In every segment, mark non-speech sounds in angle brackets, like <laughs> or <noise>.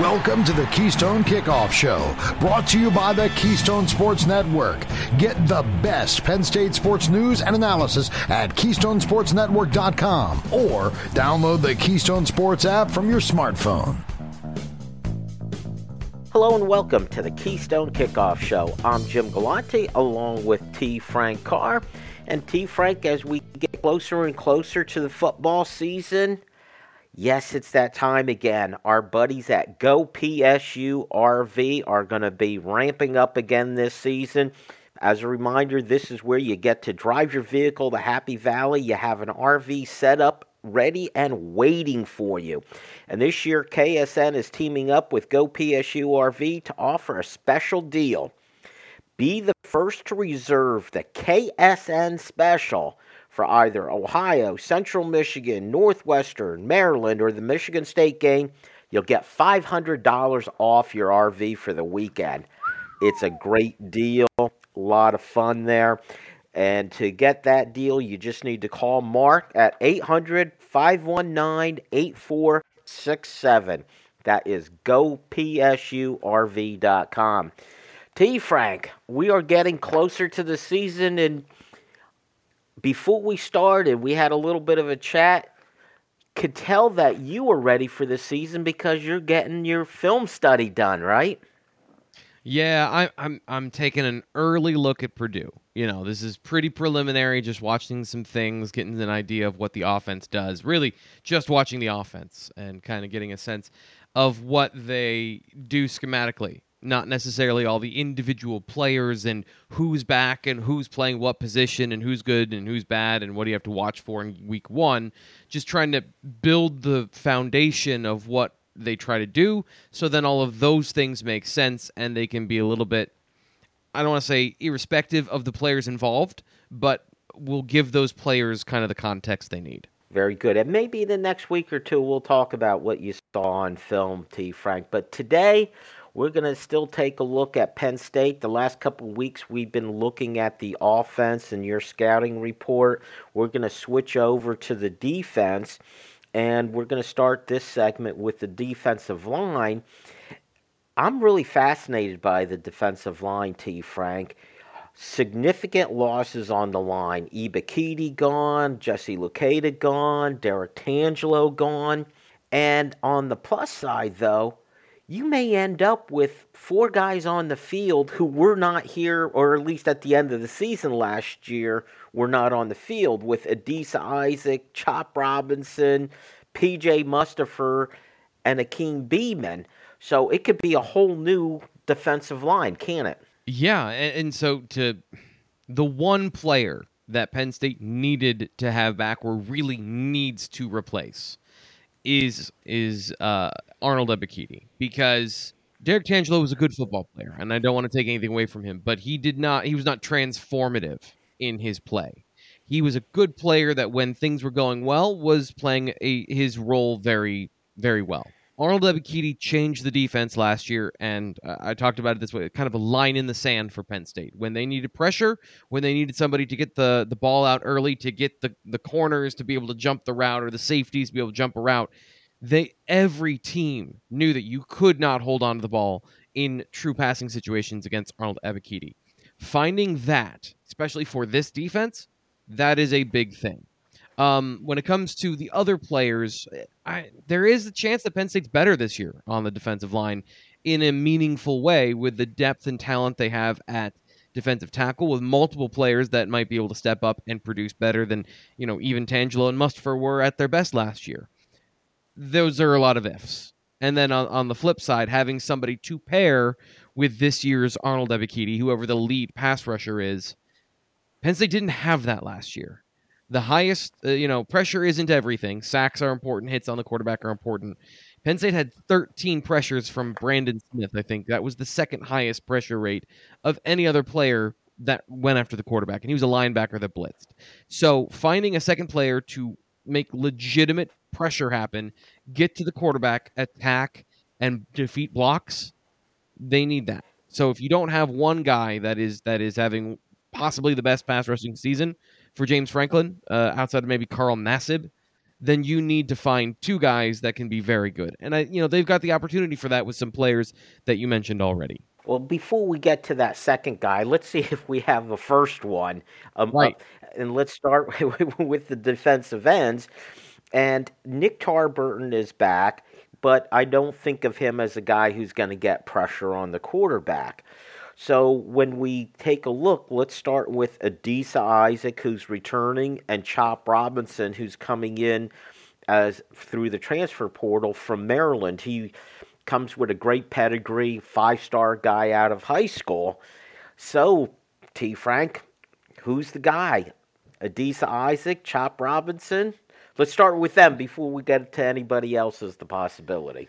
Welcome to the Keystone Kickoff Show, brought to you by the Keystone Sports Network. Get the best Penn State sports news and analysis at KeystonesportsNetwork.com or download the Keystone Sports app from your smartphone. Hello and welcome to the Keystone Kickoff Show. I'm Jim Galante along with T. Frank Carr. And T. Frank, as we get closer and closer to the football season, Yes, it's that time again. Our buddies at Go PSU RV are going to be ramping up again this season. As a reminder, this is where you get to drive your vehicle to Happy Valley. You have an RV set up, ready, and waiting for you. And this year, KSN is teaming up with Go PSU RV to offer a special deal. Be the first to reserve the KSN special for either Ohio, Central Michigan, Northwestern, Maryland, or the Michigan State game, you'll get $500 off your RV for the weekend. It's a great deal, a lot of fun there. And to get that deal, you just need to call Mark at 800 519 8467. That is gopsurv.com. T. Frank, we are getting closer to the season, and before we started, we had a little bit of a chat. Could tell that you were ready for the season because you're getting your film study done, right? Yeah, I, I'm I'm taking an early look at Purdue. You know, this is pretty preliminary, just watching some things, getting an idea of what the offense does. Really, just watching the offense and kind of getting a sense of what they do schematically not necessarily all the individual players and who's back and who's playing what position and who's good and who's bad and what do you have to watch for in week one. Just trying to build the foundation of what they try to do so then all of those things make sense and they can be a little bit, I don't want to say irrespective of the players involved, but will give those players kind of the context they need. Very good. And maybe the next week or two we'll talk about what you saw on film, T. Frank. But today we're going to still take a look at Penn State. The last couple weeks, we've been looking at the offense and your scouting report. We're going to switch over to the defense, and we're going to start this segment with the defensive line. I'm really fascinated by the defensive line, T. Frank. Significant losses on the line. Ebiketie gone, Jesse Luketa gone, Derrick Tangelo gone. And on the plus side, though, you may end up with four guys on the field who were not here, or at least at the end of the season last year, were not on the field with Adisa Isaac, Chop Robinson, PJ Mustipher, and Hakeem Beamon. So it could be a whole new defensive line, can it? Yeah, and, and so to the one player that Penn State needed to have back or really needs to replace is is uh, Arnold Ebiketie because Derrick Tangelo was a good football player, and I don't want to take anything away from him, but he did not he was not transformative in his play. He was a good player that when things were going well was playing a his role very very well. Arnold Ebiketie changed the defense last year, and uh, I talked about it this way: kind of a line in the sand for Penn State. When they needed pressure, when they needed somebody to get the, the ball out early, to get the, the corners to be able to jump the route, or the safeties to be able to jump a route, they every team knew that you could not hold on to the ball in true passing situations against Arnold Ebiketie. Finding that, especially for this defense, that is a big thing. Um, when it comes to the other players, I, there is a chance that Penn State's better this year on the defensive line in a meaningful way with the depth and talent they have at defensive tackle with multiple players that might be able to step up and produce better than, you know, even Tangelo and Mustipher were at their best last year. Those are a lot of ifs. And then on, on the flip side, having somebody to pair with this year's Arnold Ebiketie, whoever the lead pass rusher is, Penn State didn't have that last year the highest, uh, you know, pressure isn't everything. Sacks are important. Hits on the quarterback are important. Penn State had 13 pressures from Brandon Smith. I think that was the second highest pressure rate of any other player that went after the quarterback, and he was a linebacker that blitzed. So finding a second player to make legitimate pressure happen, get to the quarterback, attack, and defeat blocks, they need that. So if you don't have one guy that is that is having possibly the best pass rushing season, for James Franklin, uh, outside of maybe Carl Nassib, then you need to find two guys that can be very good. And I, you know, they've got the opportunity for that with some players that you mentioned already. Well, before we get to that second guy, let's see <laughs> if we have the first one. Um, right. Uh, and let's start <laughs> with the defensive ends. And Nick Tarburton is back, but I don't think of him as a guy who's going to get pressure on the quarterback. So when we take a look, let's start with Adisa Isaac, who's returning, and Chop Robinson, who's coming in as through the transfer portal from Maryland. He comes with a great pedigree, five star guy out of high school. So, T. Frank, who's the guy? Adisa Isaac, Chop Robinson? Let's start with them before we get to anybody else as the possibility.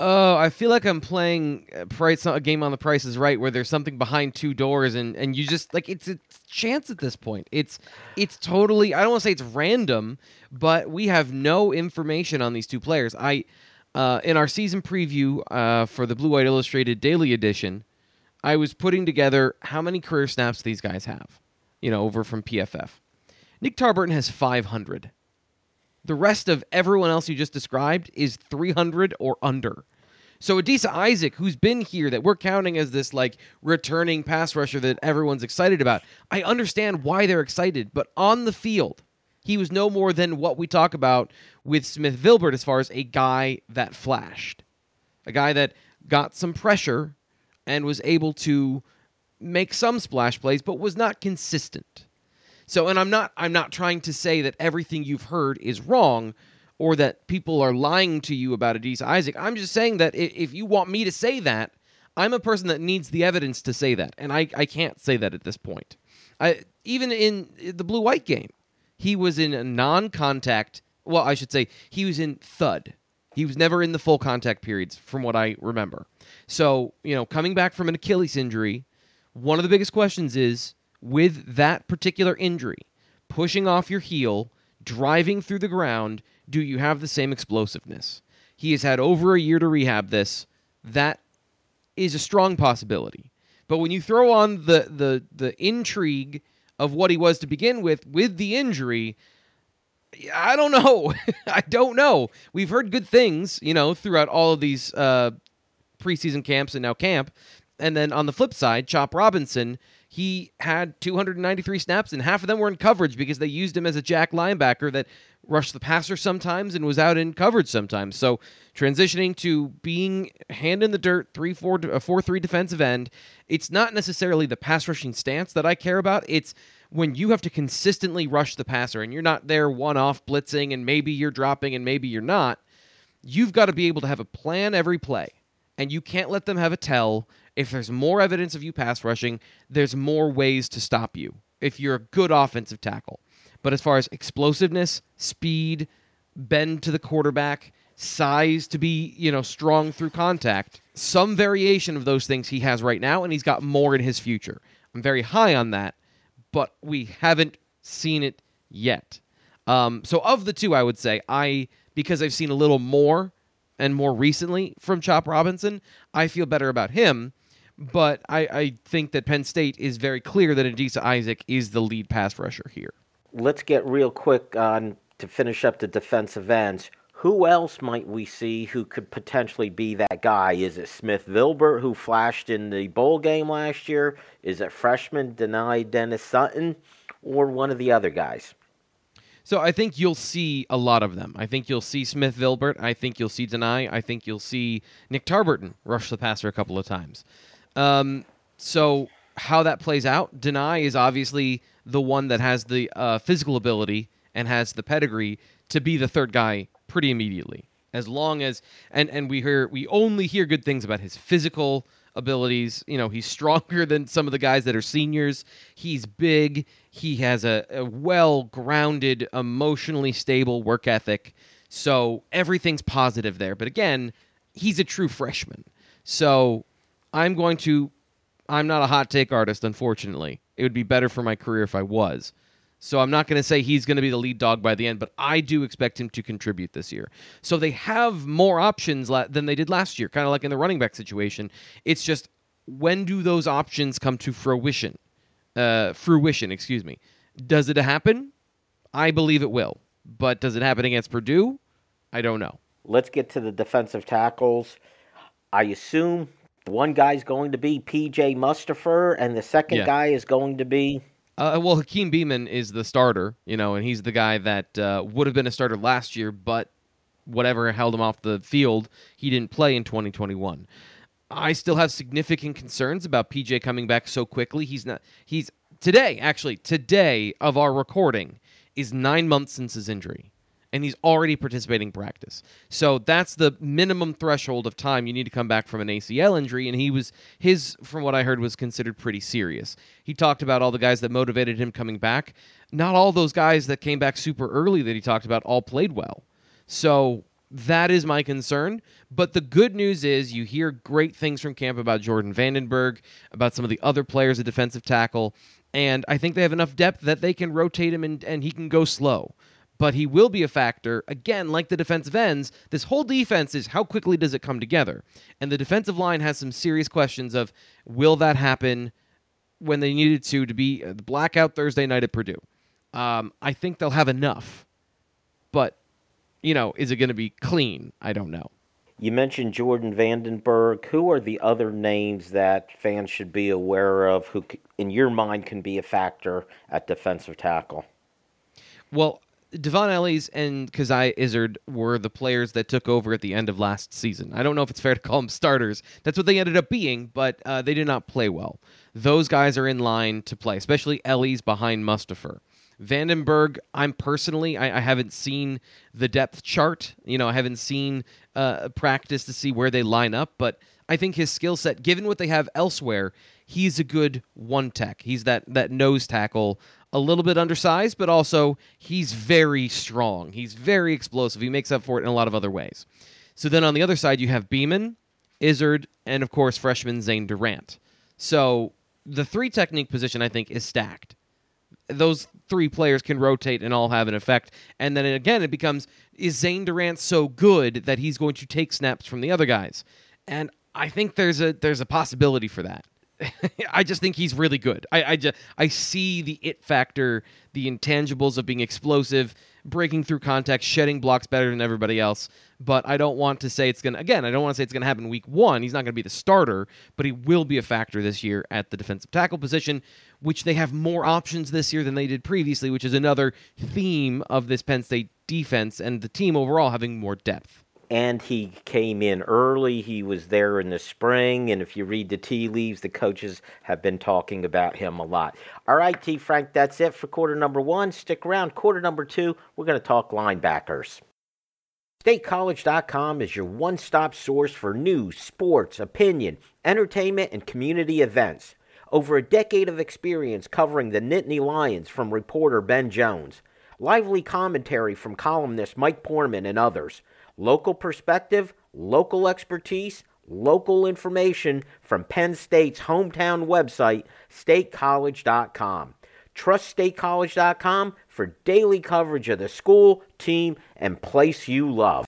Oh, I feel like I'm playing a, price, a game on the Price is Right, where there's something behind two doors, and, and you just like it's a chance at this point. It's it's totally. I don't want to say it's random, but we have no information on these two players. I uh, in our season preview uh, for the Blue White Illustrated Daily Edition, I was putting together how many career snaps these guys have. You know, over from PFF. Nick Tarburton has 500. The rest of everyone else you just described is 300 or under. So Adisa Isaac, who's been here, that we're counting as this like returning pass rusher that everyone's excited about, I understand why they're excited, but on the field, he was no more than what we talk about with Smith Vilbert as far as a guy that flashed, a guy that got some pressure and was able to make some splash plays, but was not consistent. So, and I'm not I'm not trying to say that everything you've heard is wrong or that people are lying to you about Adisa Isaac. I'm just saying that if you want me to say that, I'm a person that needs the evidence to say that, and I, I can't say that at this point. I, even in the blue white game, he was in a non contact. Well, I should say he was in thud. He was never in the full contact periods, from what I remember. So, you know, coming back from an Achilles injury, one of the biggest questions is with that particular injury, pushing off your heel, driving through the ground, do you have the same explosiveness? He has had over a year to rehab this. That is a strong possibility. But when you throw on the the the intrigue of what he was to begin with with the injury, I don't know. <laughs> I don't know. We've heard good things, you know, throughout all of these uh, preseason camps and now camp. And then on the flip side, Chop Robinson he had 293 snaps, and half of them were in coverage because they used him as a jack linebacker that rushed the passer sometimes and was out in coverage sometimes. So transitioning to being hand in the dirt, 3 4 a 4 3 defensive end, it's not necessarily the pass rushing stance that I care about. It's when you have to consistently rush the passer and you're not there one off blitzing and maybe you're dropping and maybe you're not. You've got to be able to have a plan every play, and you can't let them have a tell if there's more evidence of you pass rushing, there's more ways to stop you if you're a good offensive tackle. But as far as explosiveness, speed, bend to the quarterback, size to be, you know, strong through contact, some variation of those things he has right now, and he's got more in his future. I'm very high on that, but we haven't seen it yet. Um, so of the two, I would say I because I've seen a little more and more recently from Chop Robinson, I feel better about him but I, I think that Penn State is very clear that Adisa Isaac is the lead pass rusher here. Let's get real quick on to finish up the defensive ends. Who else might we see who could potentially be that guy? Is it Smith Vilbert, who flashed in the bowl game last year? Is it freshman Dani Dennis Sutton, or one of the other guys? So I think you'll see a lot of them. I think you'll see Smith Vilbert. I think you'll see Dani. I think you'll see Nick Tarburton rush the passer a couple of times. Um, so how that plays out, Dani is obviously the one that has the uh, physical ability and has the pedigree to be the third guy pretty immediately. As long as and and we hear we only hear good things about his physical abilities. You know, he's <laughs> stronger than some of the guys that are seniors. He's big. He has a, a well grounded, emotionally stable work ethic. So everything's positive there. But again, he's a true freshman. So I'm going to. I'm not a hot take artist, unfortunately. It would be better for my career if I was. So I'm not going to say he's going to be the lead dog by the end, but I do expect him to contribute this year. So they have more options la- than they did last year, kind of like in the running back situation. It's just when do those options come to fruition? Uh, fruition, excuse me. Does it happen? I believe it will but does it happen against Purdue? I don't know. Let's get to the defensive tackles. I assume one guy's going to be PJ Mustipher, and the second Yeah. guy is going to be. Uh, well, Hakeem Beamon is the starter, you know, and he's the guy that uh, would have been a starter last year, but whatever held him off the field, he didn't play in 2021. I still have significant concerns about PJ coming back so quickly. He's not. He's today, actually, today of our recording is nine months since his injury, and he's already participating in practice. So that's the minimum threshold of time you need to come back from an ACL injury, and he was his, from what I heard, was considered pretty serious. He talked about all the guys that motivated him coming back. Not all those guys that came back super early that he talked about all played well. So that is my concern. But the good news is you hear great things from camp about Jordan Vandenberg, about some of the other players at defensive tackle. And I think they have enough depth that they can rotate him and, and he can go slow. But he will be a factor. Again, like the defensive ends, this whole defense is how quickly does it come together? And the defensive line has some serious questions of will that happen when they needed to to be the blackout Thursday night at Purdue? Um, I think they'll have enough. But you know, is it going to be clean? I don't know. You mentioned Jordan Vandenberg. Who are the other names that fans should be aware of who, in your mind, can be a factor at defensive tackle? Well, Dvon Ellis and Coziah Izzard were the players that took over at the end of last season. I don't know if it's fair to call them starters. That's what they ended up being, but uh, they did not play well. Those guys are in line to play, especially Ellis behind Mustipher. Vandenberg, I'm personally, I, I haven't seen the depth chart. You know, I haven't seen uh, practice to see where they line up, but I think his skill set, given what they have elsewhere, he's a good one tech. He's that that nose tackle, a little bit undersized, but also he's very strong. He's very explosive. He makes up for it in a lot of other ways. So then on the other side, you have Beamon, Izzard, and of course freshman Zane Durant. So the three technique position I think is stacked those three players can rotate and all have an effect. And then again, it becomes is Zane Durant so good that he's going to take snaps from the other guys? And I think there's a there's a possibility for that. <laughs> I just think he's really good. I I, just, I see the it factor, the intangibles of being explosive, breaking through contact, shedding blocks better than everybody else. But I don't want to say it's gonna again. I don't want to say it's gonna happen week one. He's not gonna be the starter, but he will be a factor this year at the defensive tackle position, which they have more options this year than they did previously, which is another theme of this Penn State defense and the team overall having more depth. And he came in early. He was there in the spring. And if you read the tea leaves, the coaches have been talking about him a lot. All right, T. Frank, that's it for quarter number one. Stick around. Quarter number two, we're going to talk linebackers. StateCollege.com is your one stop source for news, sports, opinion, entertainment, and community events. Over a decade of experience covering the Nittany Lions from reporter Ben Jones. Lively commentary from columnist Mike Poorman and others. Local perspective, local expertise, local information from Penn State's hometown website, statecollege.com. Trust statecollege.com for daily coverage of the school, team, and place you love.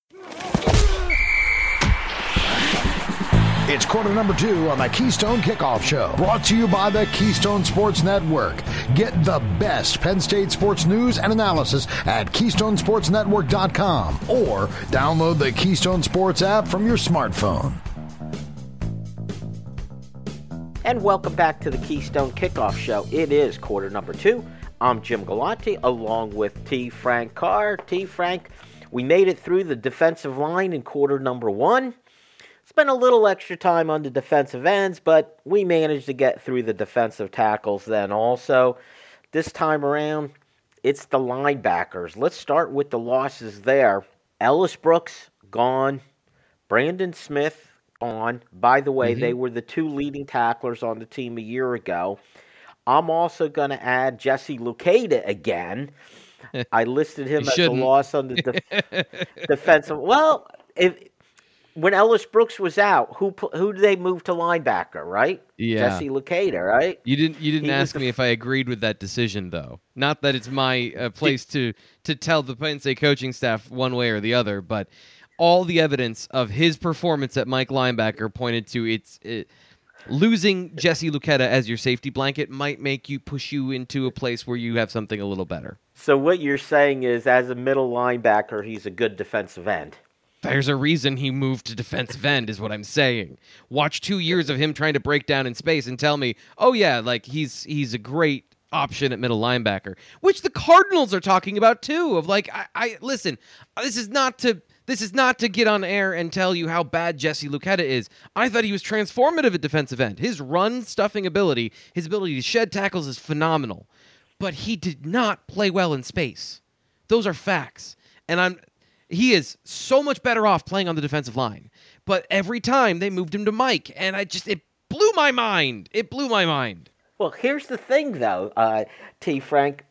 It's quarter number two on the Keystone Kickoff Show, brought to you by the Keystone Sports Network. Get the best Penn State sports news and analysis at KeystonesportsNetwork.com or download the Keystone Sports app from your smartphone. And welcome back to the Keystone Kickoff Show. It is quarter number two. I'm Jim Galante along with T. Frank Carr. T. Frank, we made it through the defensive line in quarter number one. Spent a little extra time on the defensive ends, but we managed to get through the defensive tackles then also. This time around, it's the linebackers. Let's start with the losses there. Ellis Brooks, gone. Brandon Smith, gone. By the way, mm-hmm. they were the two leading tacklers on the team a year ago. I'm also going to add Jesse Luketa again. <laughs> I listed him as a loss on the de- <laughs> defensive. Well, if when Ellis Brooks was out, who who did they move to linebacker? Right? Yeah, Jesse Luketa, right? You didn't you didn't he ask me if I agreed with that decision, though. Not that it's my uh, place to to tell the Penn State coaching staff one way or the other, but all the evidence of his performance at Mike linebacker pointed to it's. It, losing Jesse Luketa as your safety blanket might make you push you into a place where you have something a little better. So what you're saying is, as a middle linebacker, he's a good defensive end. There's a reason he moved to defensive end, is what I'm saying. Watch two years of him trying to break down in space and tell me, oh yeah, like he's he's a great option at middle linebacker, which the Cardinals are talking about too. Of like, I, I listen, this is not to this is not to get on air and tell you how bad Jesse Luketa is. I thought he was transformative at defensive end. His run stuffing ability, his ability to shed tackles is phenomenal, but he did not play well in space. Those are facts, and I'm he is so much better off playing on the defensive line. But every time they moved him to Mike, and I just it blew my mind. It blew my mind. Well, here's the thing, though, uh, T. Frank.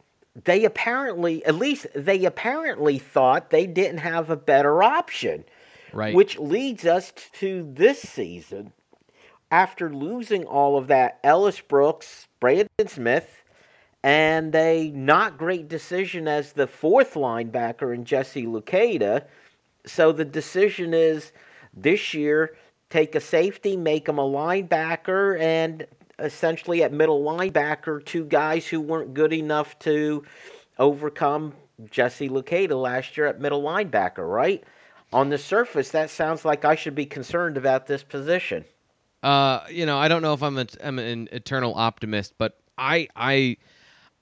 They apparently, at least they apparently thought they didn't have a better option. Right. Which leads us to this season. After losing all of that, Ellis Brooks, Brandon Smith, and a not great decision as the fourth linebacker in Jesse Luketa. So the decision is this year take a safety, make him a linebacker, and essentially at middle linebacker, two guys who weren't good enough to overcome Jesse Luketa last year at middle linebacker, right? On the surface, that sounds like I should be concerned about this position. Uh, you know, I don't know if I'm, a, I'm an eternal optimist, but I I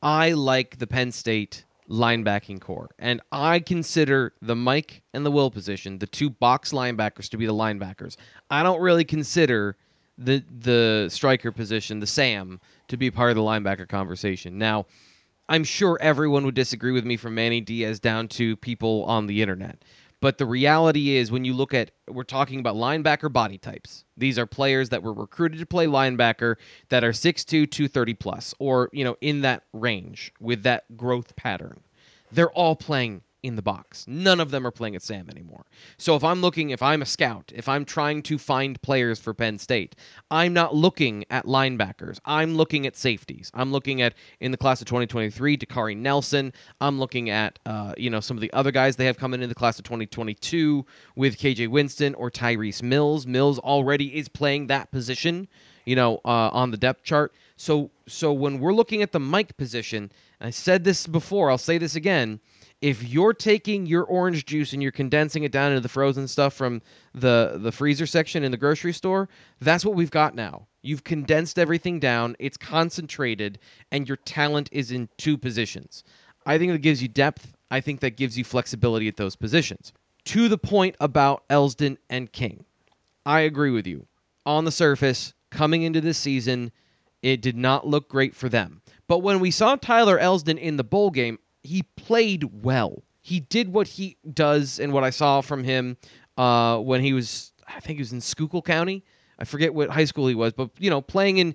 I like the Penn State linebacking corps, and I consider the Mike and the Will position, the two box linebackers, to be the linebackers. I don't really consider the the striker position, the Sam, to be part of the linebacker conversation. Now, I'm sure everyone would disagree with me from Manny Diaz down to people on the internet. But the reality is, when you look at, we're talking about linebacker body types. These are players that were recruited to play linebacker that are 6'2, 230 plus, or, you know, in that range with that growth pattern. They're all playing in the box. None of them are playing at Sam anymore. So if I'm looking, if I'm a scout, if I'm trying to find players for Penn State, I'm not looking at linebackers. I'm looking at safeties. I'm looking at in the class of 2023, Dakari Nelson. I'm looking at uh, you know some of the other guys they have coming in the class of 2022 with KJ Winston or Tyrece Mills. Mills already is playing that position, you know, uh, on the depth chart. So so when we're looking at the Mike position, I said this before, I'll say this again if you're taking your orange juice and you're condensing it down into the frozen stuff from the the freezer section in the grocery store, that's what we've got now. You've condensed everything down, it's concentrated, and your talent is in two positions. I think that gives you depth. I think that gives you flexibility at those positions. To the point about Elsdon and King, I agree with you. On the surface, coming into this season, it did not look great for them. But when we saw Tyler Elsdon in the bowl game, he played well. He did what he does and what I saw from him uh, when he was, I think he was in Schuylkill County. I forget what high school he was, but you know, playing in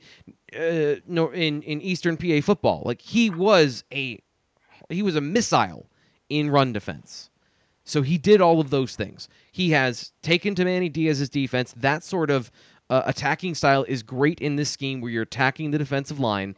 uh, in in Eastern PA football, like he was a he was a missile in run defense. So he did all of those things. He has taken to Manny Diaz's defense. That sort of uh, attacking style is great in this scheme where you're attacking the defensive line.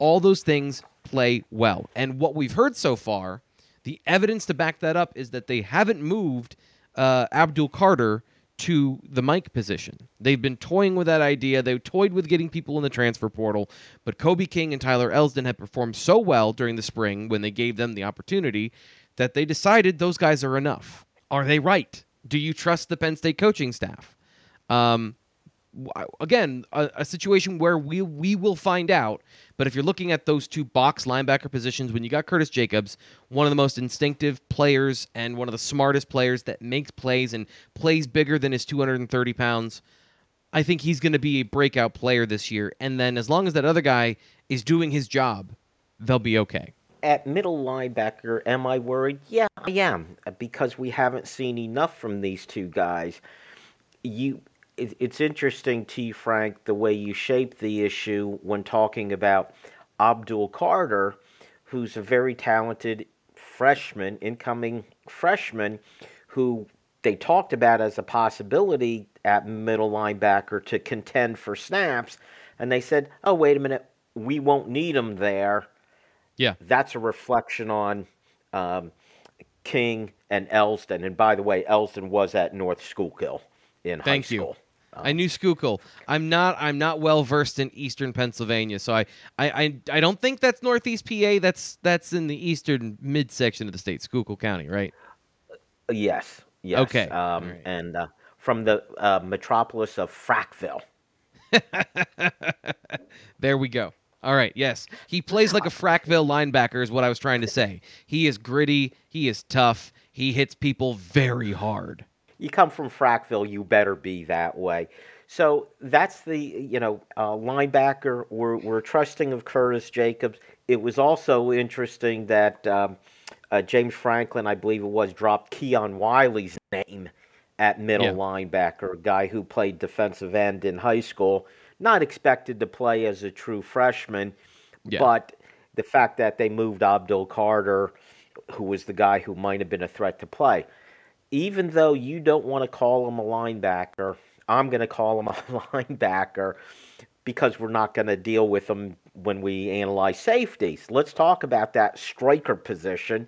All those things play well. And what we've heard so far, The evidence to back that up is that they haven't moved uh, Abdul Carter to the Mike position. They've been toying with that idea. They toyed with getting people in the transfer portal, but Kobe King and Tyler Elsdon had performed so well during the spring when they gave them the opportunity that they decided those guys are enough. Are they right? Do you trust the Penn State coaching staff? Um, again, a, a, situation where we we will find out. But if you're looking at those two box linebacker positions, when you got Curtis Jacobs, one of the most instinctive players and one of the smartest players that makes plays and plays bigger than his 230 pounds, I think he's going to be a breakout player this year. And then as long as that other guy is doing his job, they'll be okay. At middle linebacker, am I worried? Yeah, I am because we haven't seen enough from these two guys. You it, it's interesting, T. Frank, the way you shape the issue when talking about Abdul Carter, who's a very talented freshman, incoming freshman, who they talked about as a possibility at middle linebacker to contend for snaps, and they said, "Oh, wait a minute, we won't need him there." Yeah, that's a reflection on um, King and Elsdon. And by the way, Elsdon was at North Schuylkill in Thank high school. I knew Schuylkill. I'm not. I'm not well versed in Eastern Pennsylvania, so I, I, I, I, don't think that's Northeast PA. That's that's in the eastern midsection of the state, Schuylkill County, right? Yes. Yes. Okay. Um, right. And uh, from the uh, metropolis of Frackville. <laughs> there we go. All right. Yes, he plays like a Frackville linebacker. Is what I was trying to say. He is gritty. He is tough. He hits people very hard you come from Frackville, you better be that way. So that's the you know uh, linebacker. We're we're trusting of Curtis Jacobs. It was also interesting that um, uh, James Franklin, I believe it was, dropped Keon Wiley's name at middle yeah. linebacker, a guy who played defensive end in high school, not expected to play as a true freshman, yeah. but the fact that they moved Abdul Carter, who was the guy who might have been a threat to play even though you don't want to call him a linebacker, I'm going to call him <laughs> a linebacker because we're not going to deal with him when we analyze safeties. Let's talk about that striker position.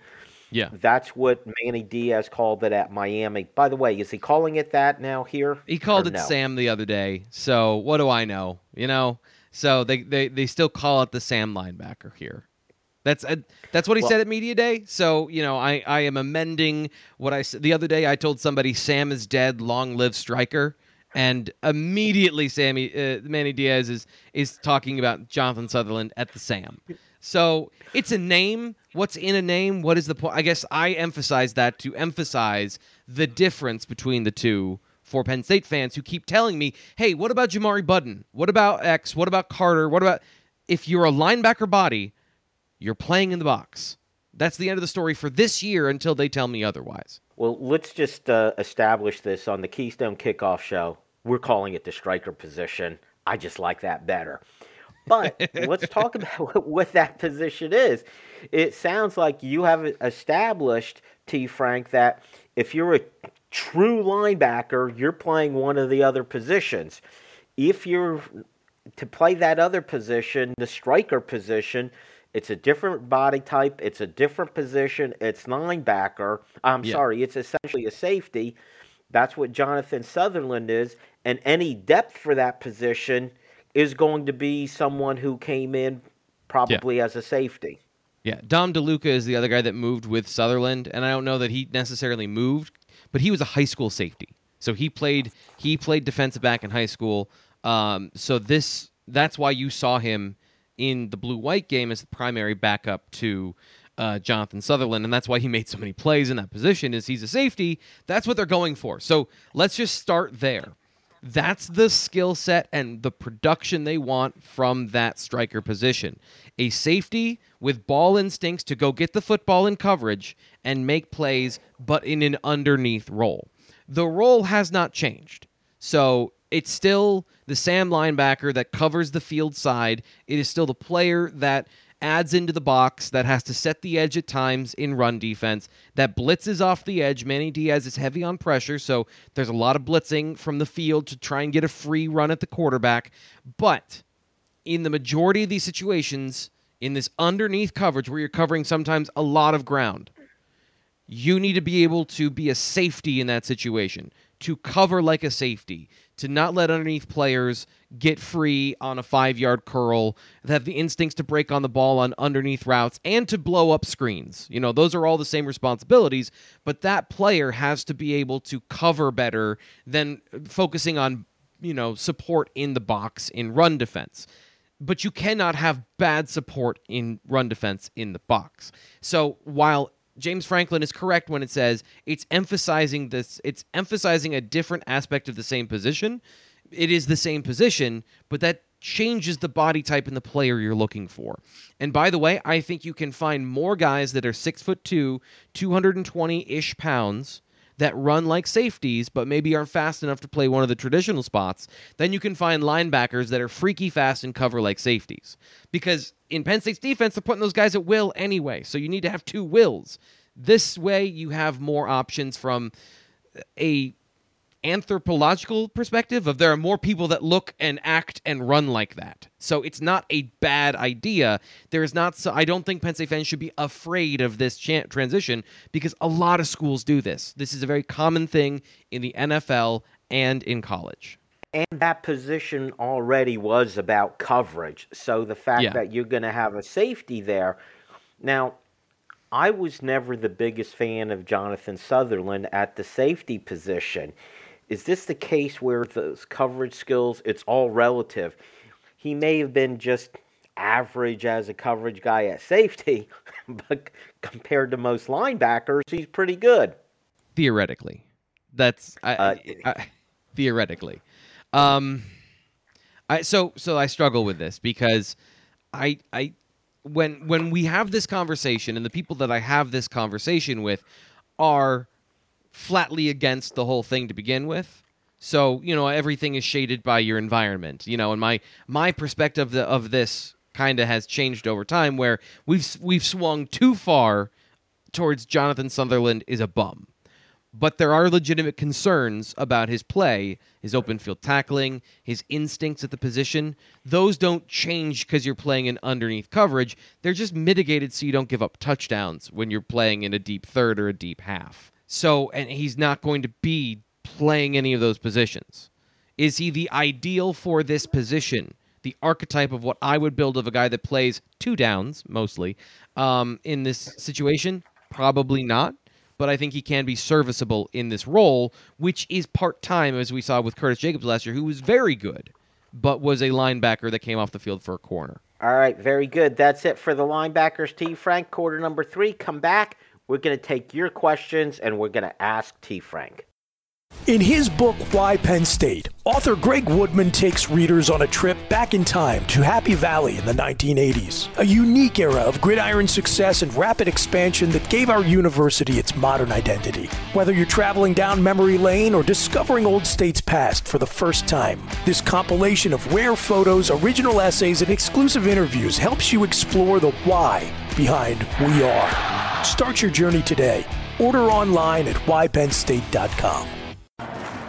Yeah. That's what Manny Diaz called it at Miami. By the way, is he calling it that now here? He called it no? Sam the other day. So what do I know? You know? So they, they, they still call it the Sam linebacker here. That's uh, that's what he well, said at media day. So you know, I I am amending what I said the other day. I told somebody Sam is dead, long live Striker, and immediately Sammy uh, Manny Diaz is is talking about Jonathan Sutherland at the Sam. So it's a name. What's in a name? What is the point? I guess I emphasize that to emphasize the difference between the two for Penn State fans who keep telling me, "Hey, what about Jamari Buddin? What about X? What about Carter? What about?" If you're a linebacker body, you're playing in the box. That's the end of the story for this year until they tell me otherwise. Well, let's just uh, establish this on the Keystone Kickoff Show. We're calling it the striker position. I just like that better. But <laughs> let's talk about what that position is. It sounds like you have established, T. Frank, that if you're a true linebacker, you're playing one of the other positions. If you're to play that other position, the striker position, it's a different body type. It's a different position. It's linebacker. I'm yeah. sorry. It's essentially a safety. That's what Jonathan Sutherland is. And any depth for that position is going to be someone who came in probably yeah. as a safety. Yeah, Dom DeLuca is the other guy that moved with Sutherland, and I don't know that he necessarily moved, but he was a high school safety. So he played he played defensive back in high school. Um, so this that's why you saw him in the blue white game as the primary backup to uh, Jonathan Sutherland, and that's why he made so many plays in that position. Is he's a safety? That's what they're going for. So let's just start there. That's the skill set and the production they want from that striker position. A safety with ball instincts to go get the football in coverage and make plays, but in an underneath role. The role has not changed. So it's still the Sam linebacker that covers the field side. It is still the player that adds into the box, that has to set the edge at times in run defense, that blitzes off the edge. Manny Diaz is heavy on pressure, so there's a lot of blitzing from the field to try and get a free run at the quarterback. But in the majority of these situations, in this underneath coverage where you're covering sometimes a lot of ground, you need to be able to be a safety in that situation, to cover like a safety, to not let underneath players get free on a five yard curl, have the instincts to break on the ball on underneath routes, and to blow up screens. You know, those are all the same responsibilities, but that player has to be able to cover better than focusing on, you know, support in the box in run defense. But you cannot have bad support in run defense in the box. So while James Franklin is correct when it says it's emphasizing this it's emphasizing a different aspect of the same position. It is the same position, but that changes the body type and the player you're looking for. And by the way, I think you can find more guys that are six foot two, 220 ish pounds that run like safeties, but maybe aren't fast enough to play one of the traditional spots, then you can find linebackers that are freaky fast and cover like safeties. Because in Penn State's defense, they're putting those guys at will anyway, so you need to have two wills. This way, you have more options from a anthropological perspective of there are more people that look and act and run like that. So it's not a bad idea. There is not so I don't think Penn State fans should be afraid of this cha- transition because a lot of schools do this. This is a very common thing in the NFL and in college. And that position already was about coverage. So the fact Yeah. that you're going to have a safety there. Now, I was never the biggest fan of Jonathan Sutherland at the safety position. Is this the case where those coverage skills, it's all relative? He may have been just average as a coverage guy at safety, <laughs> but compared to most linebackers, he's pretty good. theoretically. That's I, Uh, I, theoretically. Um, I so so I struggle with this because I I when when we have this conversation and the people that I have this conversation with are flatly against the whole thing to begin with. So you know everything is shaded by your environment. You know, and my my perspective of, the, of this kind of has changed over time, where we've we've swung too far towards Jonathan Sutherland is a bum. But there are legitimate concerns about his play, his open field tackling, his instincts at the position. Those don't change because you're playing in underneath coverage. They're just mitigated so you don't give up touchdowns when you're playing in a deep third or a deep half. So, and he's not going to be playing any of those positions. Is he the ideal for this position? The archetype of what I would build of a guy that plays two downs mostly um, in this situation? Probably not. But I think he can be serviceable in this role, which is part time, as we saw with Curtis Jacobs last year, who was very good, but was a linebacker that came off the field for a corner. All right, very good. That's it for the linebackers, T. Frank. Quarter number three. Come back. We're going to take your questions and we're going to ask T. Frank. In his book, Why Penn State, author Greg Woodman takes readers on a trip back in time to Happy Valley in the 1980s, a unique era of gridiron success and rapid expansion that gave our university its modern identity. Whether you're traveling down memory lane or discovering Old State's past for the first time, this compilation of rare photos, original essays, and exclusive interviews helps you explore the why behind We Are. Start your journey today. Order online at ypennstate.com.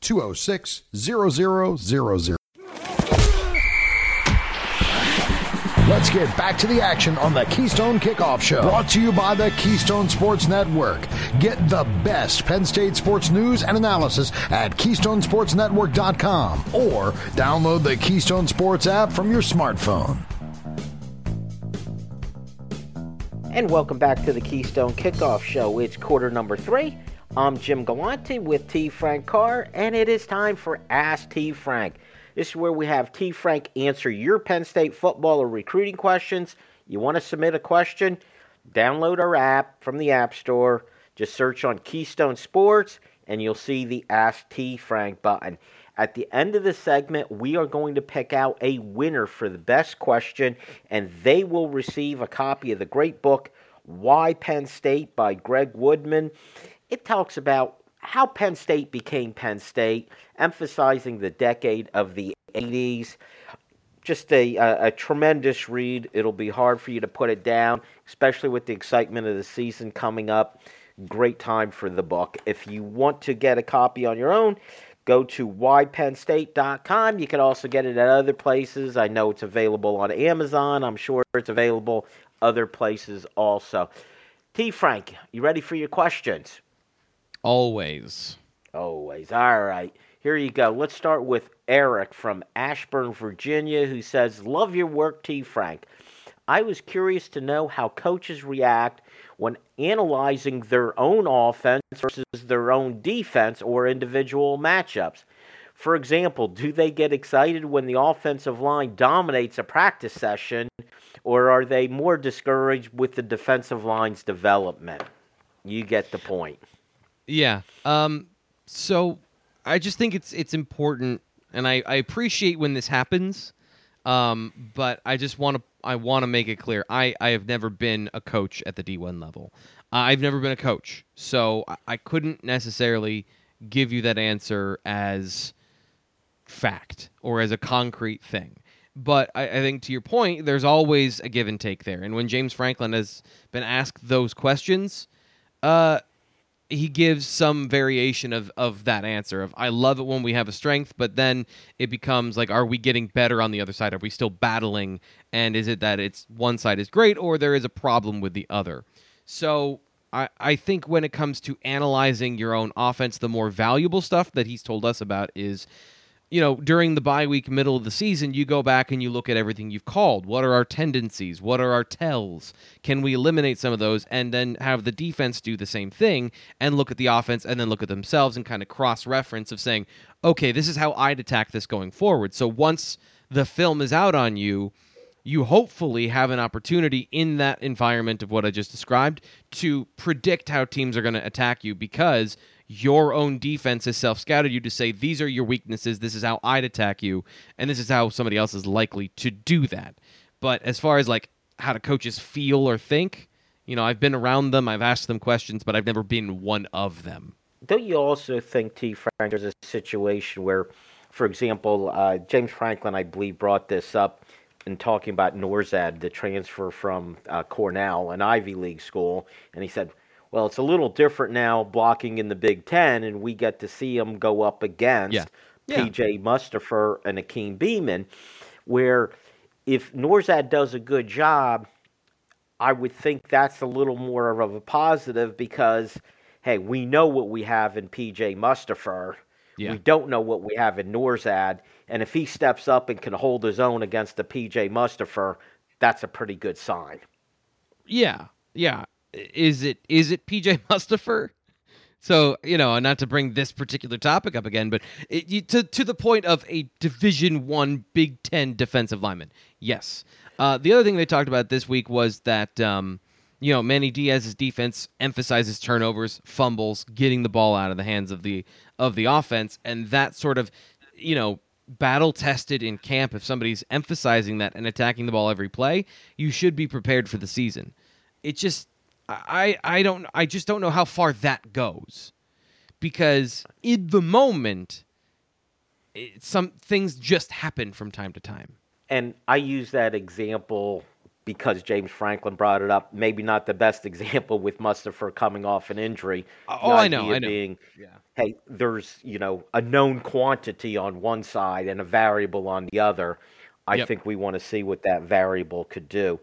206 0000. Let's get back to the action on the Keystone Kickoff Show. Brought to you by the Keystone Sports Network. Get the best Penn State sports news and analysis at KeystonesportsNetwork.com or download the Keystone Sports app from your smartphone. And welcome back to the Keystone Kickoff Show. It's quarter number three. I'm Jim Galante with T. Frank Carr, and it is time for Ask T. Frank. This is where we have T. Frank answer your Penn State football or recruiting questions. You want to submit a question? Download our app from the App Store. Just search on Keystone Sports, and you'll see the Ask T. Frank button. At the end of the segment, we are going to pick out a winner for the best question, and they will receive a copy of the great book, Why Penn State by Greg Woodman. It talks about how Penn State became Penn State, emphasizing the decade of the 80s. Just a, a, a, tremendous read. It'll be hard for you to put it down, especially with the excitement of the season coming up. Great time for the book. If you want to get a copy on your own, go to whypennstate.com. You can also get it at other places. I know it's available on Amazon. I'm sure it's available other places also. T. Frank, you ready for your questions? Always. Always. All right. Here you go. Let's start with Eric from Ashburn, Virginia, who says, Love your work, T. Frank. I was curious to know how coaches react when analyzing their own offense versus their own defense or individual matchups. For example, do they get excited when the offensive line dominates a practice session, or are they more discouraged with the defensive line's development? You get the point. Yeah. Um, so I just think it's it's important, and I, I appreciate when this happens. Um, but I just want to I want to make it clear I I have never been a coach at the D1 level. I've never been a coach, so I, I couldn't necessarily give you that answer as fact or as a concrete thing. But I, I, think to your point, there's always a give and take there. And when James Franklin has been asked those questions, uh, he gives some variation of of that answer of I love it when we have a strength, but then it becomes like, are we getting better on the other side? Are we still battling? And is it that it's one side is great or there is a problem with the other? So I, I think when it comes to analyzing your own offense, the more valuable stuff that he's told us about is you know, during the bye week, middle of the season, you go back and you look at everything you've called. What are our tendencies? What are our tells? Can we eliminate some of those and then have the defense do the same thing and look at the offense and then look at themselves and kind of cross reference of saying, okay, this is how I'd attack this going forward. So once the film is out on you, you hopefully have an opportunity in that environment of what I just described to predict how teams are going to attack you because your own defense has self scouted you to say these are your weaknesses, this is how I'd attack you, and this is how somebody else is likely to do that. But as far as like how do coaches feel or think, you know, I've been around them, I've asked them questions, but I've never been one of them. Don't you also think, T. Frank, there's a situation where, for example, uh, James Franklin, I believe, brought this up in talking about Nourzad, the transfer from uh, Cornell, an Ivy League school, and he said, well, it's a little different now blocking in the Big Ten, and we get to see him go up against yeah. Yeah. PJ Mustipher and Hakeem Beamon, where if Nourzad does a good job, I would think that's a little more of a positive because, hey, we know what we have in PJ Mustipher. Yeah. We don't know what we have in Nourzad. And if he steps up and can hold his own against the PJ Mustipher, that's a pretty good sign. Yeah. Yeah is it is it PJ <laughs> Mustipher? So you know, not to bring this particular topic up again, but it, you, to to the point of a Division One Big Ten defensive lineman. Yes. Uh, the other thing they talked about this week was that um, you know Manny Diaz's defense emphasizes turnovers, fumbles, getting the ball out of the hands of the of the offense, and that sort of you know battle tested in camp. If somebody's emphasizing that and attacking the ball every play, you should be prepared for the season. It just I I don't I just don't know how far that goes because in the moment it, some things just happen from time to time. And I use that example because James Franklin brought it up. Maybe not the best example with Mustipher coming off an injury. Oh, I know, I know. Being, Yeah. hey, there's you know a known quantity on one side and a variable on the other. I Yep. think we want to see what that variable could do.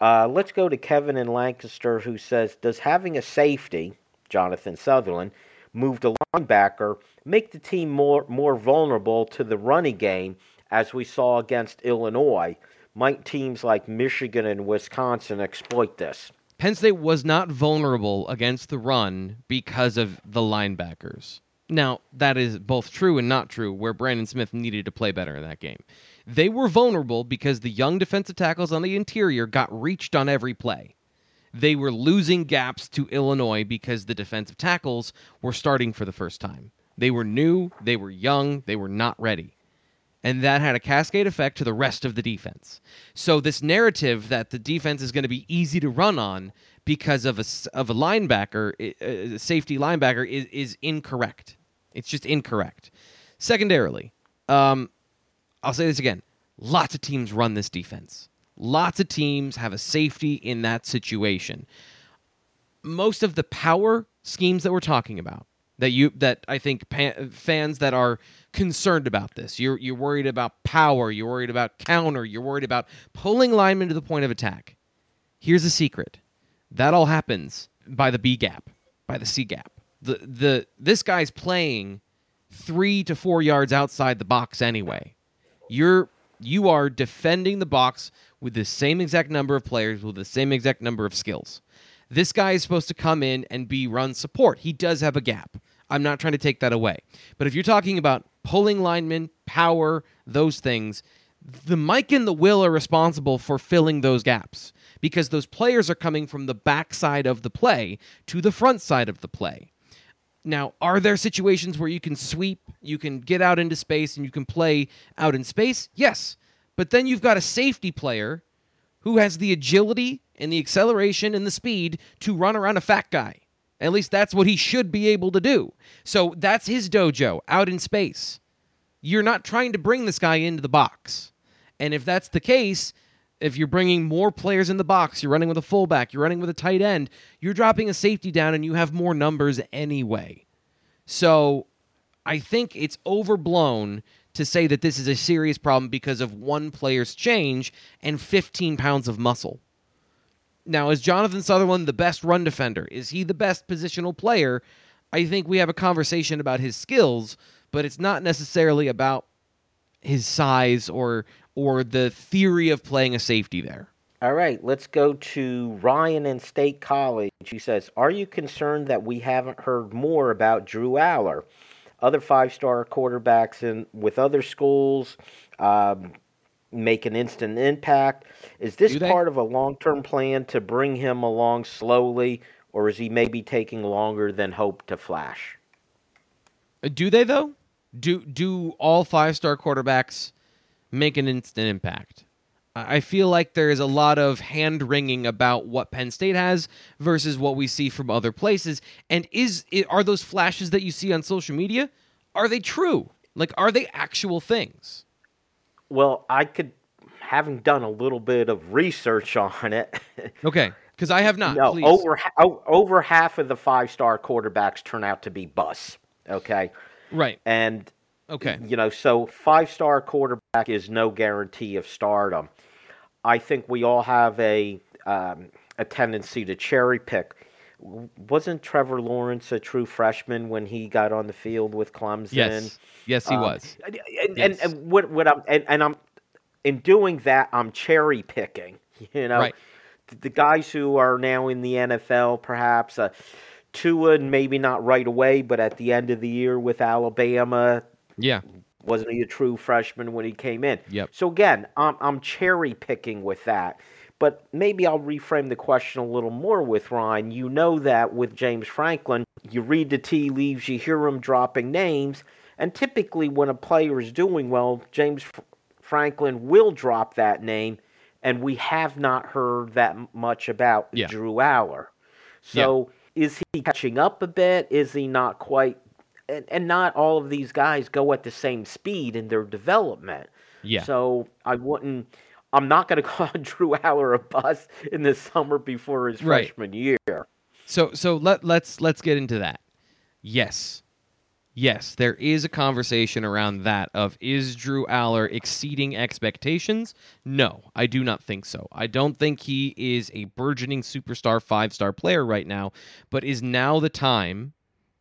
Uh, let's go to Kevin in Lancaster, who says, "Does having a safety, Jonathan Sutherland, move to linebacker, make the team more more vulnerable to the running game, as we saw against Illinois? Might teams like Michigan and Wisconsin exploit this?" Penn State was not vulnerable against the run because of the linebackers. Now, that is both true and not true, where Brandon Smith needed to play better in that game. They were vulnerable because the young defensive tackles on the interior got reached on every play. They were losing gaps to Illinois because the defensive tackles were starting for the first time. They were new, they were young, they were not ready and that had a cascade effect to the rest of the defense. So this narrative that the defense is going to be easy to run on because of a of a linebacker, i- a safety linebacker, is is incorrect. It's just incorrect. Secondarily, um, I'll say this again: lots of teams run this defense. Lots of teams have a safety in that situation. Most of the power schemes that we're talking about that you that I think fans that are concerned about this you're you're worried about power you're worried about counter you're worried about pulling linemen to the point of attack. Here's a secret. That all happens by the B gap by the C gap. The the this guy's playing 3 to 4 yards outside the box anyway you're you are defending the box with the same exact number of players with the same exact number of skills. This guy is supposed to come in and be run support. He does have a gap. I'm not trying to take that away. But if you're talking about pulling linemen, power, those things, the Mike and the Will are responsible for filling those gaps because those players are coming from the backside of the play to the front side of the play. Now, are there situations where you can sweep, you can get out into space, and you can play out in space? Yes. But then you've got a safety player who has the agility and the acceleration and the speed to run around a fat guy. At least that's what he should be able to do. So that's his dojo out in space. You're not trying to bring this guy into the box. And if that's the case, if you're bringing more players in the box, you're running with a fullback, you're running with a tight end, you're dropping a safety down and you have more numbers anyway. So I think it's overblown to say that this is a serious problem because of one player's change and 15 pounds of muscle. Now, is Jonathan Sutherland the best run defender? Is he the best positional player? I think we have a conversation about his skills, but it's not necessarily about his size or or the theory of playing a safety there. All right, let's go to Ryan in State College. He says, Are you concerned that we haven't heard more about Drew Aller? Other five star quarterbacks in, with other schools um, make an instant impact. Is this part of a long term plan to bring him along slowly, or is he maybe taking longer than hoped to flash? Uh, Do they though? Do do all five star quarterbacks make an instant impact? I feel like there is a lot of hand wringing about what Penn State has versus what we see from other places. And is are those flashes that you see on social media are they true? Like are they actual things? Well, I could, having done a little bit of research on it, <laughs> Okay, because I have not. No, please. over oh, over half of the five star quarterbacks turn out to be busts. Okay, right. and Okay. you know, so five star quarterback is no guarantee of stardom. I think we all have a um, a tendency to cherry pick. Wasn't Trevor Lawrence a true freshman when he got on the field with Clemson? Yes. Yes, he Um, was. And, and, and, and what what I'm and, and I'm in doing that I'm cherry picking. <laughs> You know, Right. the, the guys who are now in the NFL, perhaps uh, Tua, maybe not right away, but at the end of the year with Alabama, Yeah. wasn't he a true freshman when he came in? Yep. So again, I'm I'm cherry picking with that. But maybe I'll reframe the question a little more with Ryan. You know that with James Franklin, you read the tea leaves, you hear him dropping names, and typically when a player is doing well, James F- Franklin will drop that name, and we have not heard that much about Yeah. Drew Aller. So is he catching up a bit? Is he not quite? And, and not all of these guys go at the same speed in their development. Yeah. So I wouldn't I'm not going to call Drew Aller a bust in the summer before his Right. freshman year. So so let let's let's get into that. Yes. Yes, there is a conversation around that of is Drew Aller exceeding expectations? No, I do not think so. I don't think he is a burgeoning superstar five-star player right now, but is now the time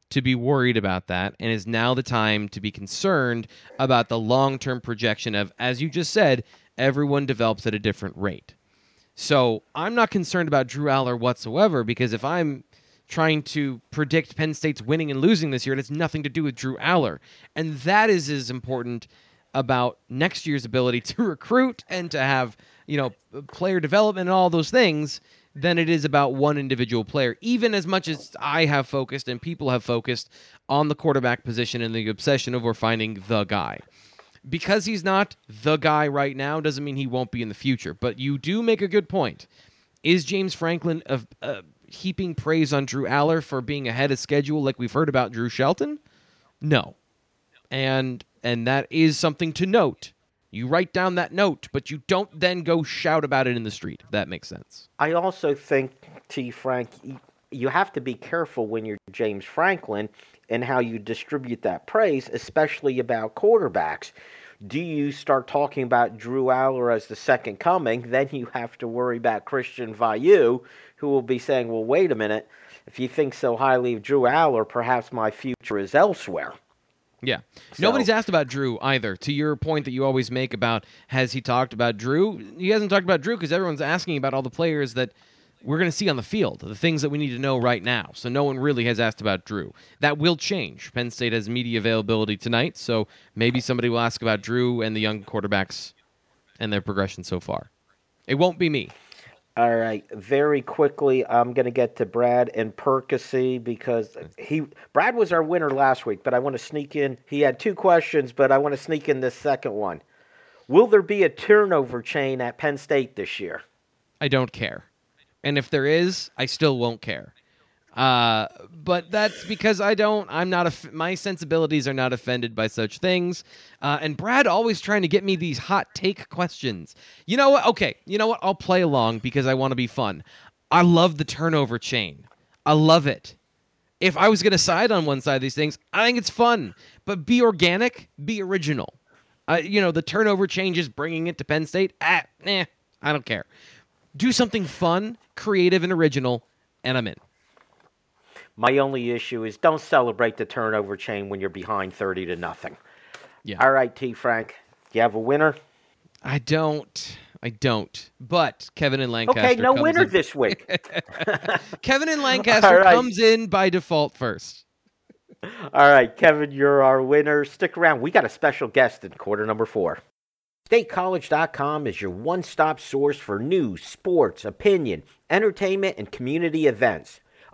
to be worried about that and is now the time to be concerned about the long-term projection of as you just said, everyone develops at a different rate. So I'm not concerned about Drew Aller whatsoever because if I'm trying to predict Penn State's winning and losing this year, it has nothing to do with Drew Aller. And that is as important about next year's ability <laughs> to recruit and to have, you know, player development and all those things than it is about one individual player. Even as much as I have focused and people have focused on the quarterback position and the obsession over finding the guy because he's not the guy right now doesn't mean he won't be in the future. But you do make a good point. Is James Franklin uh, heaping praise on Drew Aller for being ahead of schedule, like we've heard about Drew Shelton? No, and and that is something to note. You write down that note, but you don't then go shout about it in the street. That makes sense. I also think, T. Frank, you have to be careful when you're James Franklin and how you distribute that praise, especially about quarterbacks. Do you start talking about Drew Aller as the second coming? Then you have to worry about Christian Veilleux, who will be saying, well, wait a minute. If you think so highly of Drew Aller, perhaps my future is elsewhere. Yeah. So- Nobody's asked about Drew either. To your point that you always make about has he talked about Drew? He hasn't talked about Drew because everyone's asking about all the players that we're going to see on the field, the things that we need to know right now. So no one really has asked about Drew. That will change. Penn State has media availability tonight, so maybe somebody will ask about Drew and the young quarterbacks and their progression so far. It won't be me. All right, very quickly, I'm going to get to Brad and Percy because hmm. he Brad was our winner last week, but I want to sneak in. He had two questions, but I want to sneak in this second one. Will there be a turnover chain at Penn State this year? I don't care. And if there is, I still won't care. Uh, but that's because I don't. I'm not. Aff- my sensibilities are not offended by such things. Uh, and Brad always trying to get me these hot take questions. You know what? Okay. You know what? I'll play along because I want to be fun. I love the turnover chain. I love it. If I was going to side on one side of these things, I think it's fun. But be organic. Be original. Uh, you know the turnover changes, bringing it to Penn State. Ah, eh, I don't care. Do something fun, creative, and original, and I'm in. My only issue is don't celebrate the turnover chain when you're behind 30 to nothing. Yeah. All right, T. Frank, do you have a winner? I don't. I don't. But Kevin and Lancaster. Okay, no winner in- this week. <laughs> <laughs> Kevin and Lancaster right. comes in by default first. All right, Kevin, you're our winner. Stick around. We got a special guest in quarter number four. StateCollege.com is your one stop source for news, sports, opinion, entertainment, and community events.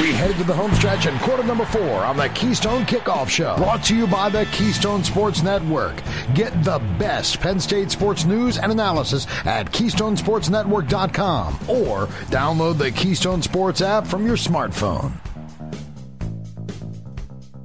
We head to the home stretch and quarter number four on the Keystone Kickoff Show. Brought to you by the Keystone Sports Network. Get the best Penn State sports news and analysis at KeystonesportsNetwork.com or download the Keystone Sports app from your smartphone.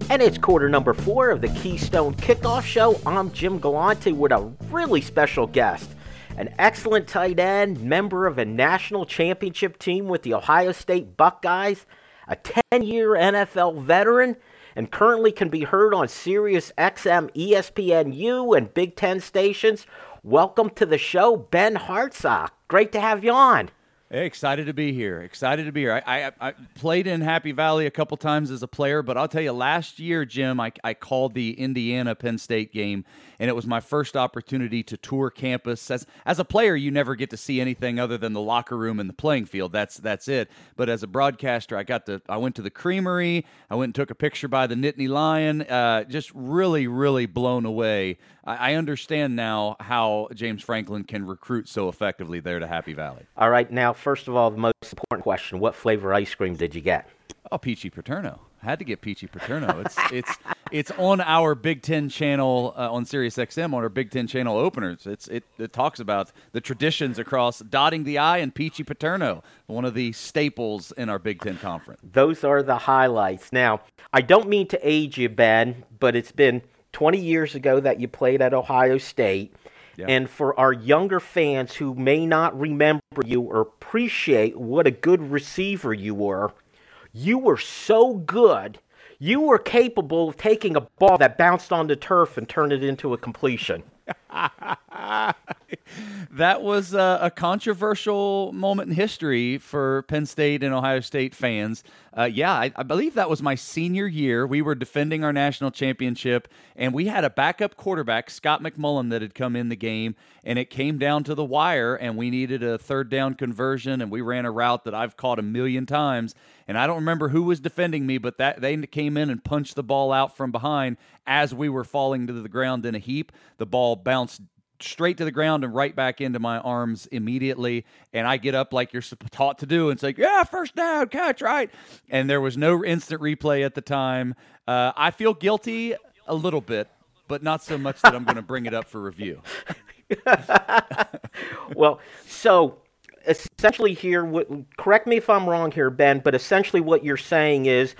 And it's quarter number four of the Keystone Kickoff Show. I'm Jim Galante with a really special guest. An excellent tight end, member of a national championship team with the Ohio State Buckeyes, a 10 year NFL veteran, and currently can be heard on Sirius XM, ESPNU, and Big Ten stations. Welcome to the show, Ben Hartsock. Great to have you on. Hey, excited to be here. Excited to be here. I, I, I, played in Happy Valley a couple times as a player, but I'll tell you, last year, Jim, I, I called the Indiana Penn State game, and it was my first opportunity to tour campus. As as a player, you never get to see anything other than the locker room and the playing field. That's that's it. But as a broadcaster, I got to I went to the Creamery. I went and took a picture by the Nittany Lion. Uh, just really, really blown away. I, I understand now how James Franklin can recruit so effectively there to Happy Valley. All right, now first of all, the most important question: What flavor ice cream did you get? Oh, peachy paterno. Had to get peachy paterno. It's it's it's on our Big Ten channel uh, on Sirius XM on our Big Ten channel openers. It's it, it talks about the traditions across dotting the I and peachy paterno, one of the staples in our Big Ten conference. Those are the highlights. Now, I don't mean to age you, Ben, but it's been 20 years ago that you played at Ohio State. Yeah. And for our younger fans who may not remember you or appreciate what a good receiver you were, you were so good. You were capable of taking a ball that bounced on the turf and turn it into a completion. <laughs> that was a, a, controversial moment in history for Penn State and Ohio State fans. Uh, yeah, I, I, believe that was my senior year. We were defending our national championship, and we had a backup quarterback, Scott McMullen, that had come in the game, and it came down to the wire, and we needed a third down conversion, and we ran a route that I've caught a million times. And I don't remember who was defending me, but that they came in and punched the ball out from behind as we were falling to the ground in a heap. The ball bounced straight to the ground and right back into my arms immediately. And I get up like you're taught to do and say, Yeah, first down, catch, right? And there was no instant replay at the time. Uh, I feel guilty a little bit, but not so much that I'm going to bring it up for review. <laughs> well, so essentially here, correct me if I'm wrong here, Ben, but essentially what you're saying is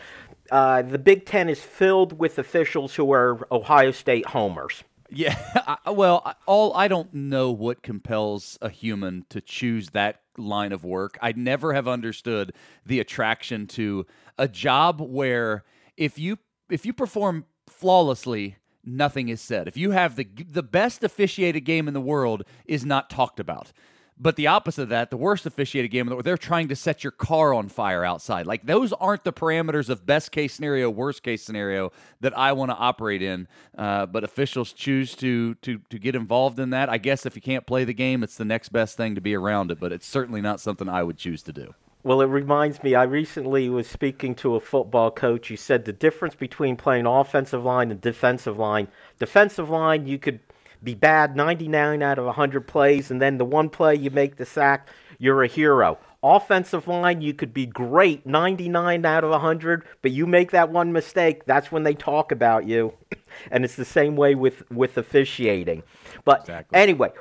uh, the Big Ten is filled with officials who are Ohio State homers. Yeah, <laughs> I, well, all I don't know what compels a human to choose that line of work. I'd never have understood the attraction to a job where if you if you perform flawlessly, nothing is said. If you have the the best officiated game in the world is not talked about. But the opposite of that, the worst officiated game, where they're trying to set your car on fire outside. Like those aren't the parameters of best case scenario, worst case scenario that I want to operate in. Uh, but officials choose to to to get involved in that. I guess if you can't play the game, it's the next best thing to be around it. But it's certainly not something I would choose to do. Well, it reminds me, I recently was speaking to a football coach. He said the difference between playing offensive line and defensive line. Defensive line, you could be bad 99 out of 100 plays, and then the one play you make the sack, you're a hero. Offensive line, you could be great 99 out of 100, but you make that one mistake, that's when they talk about you. <clears throat> and it's the same way with, with officiating. But exactly. anyway,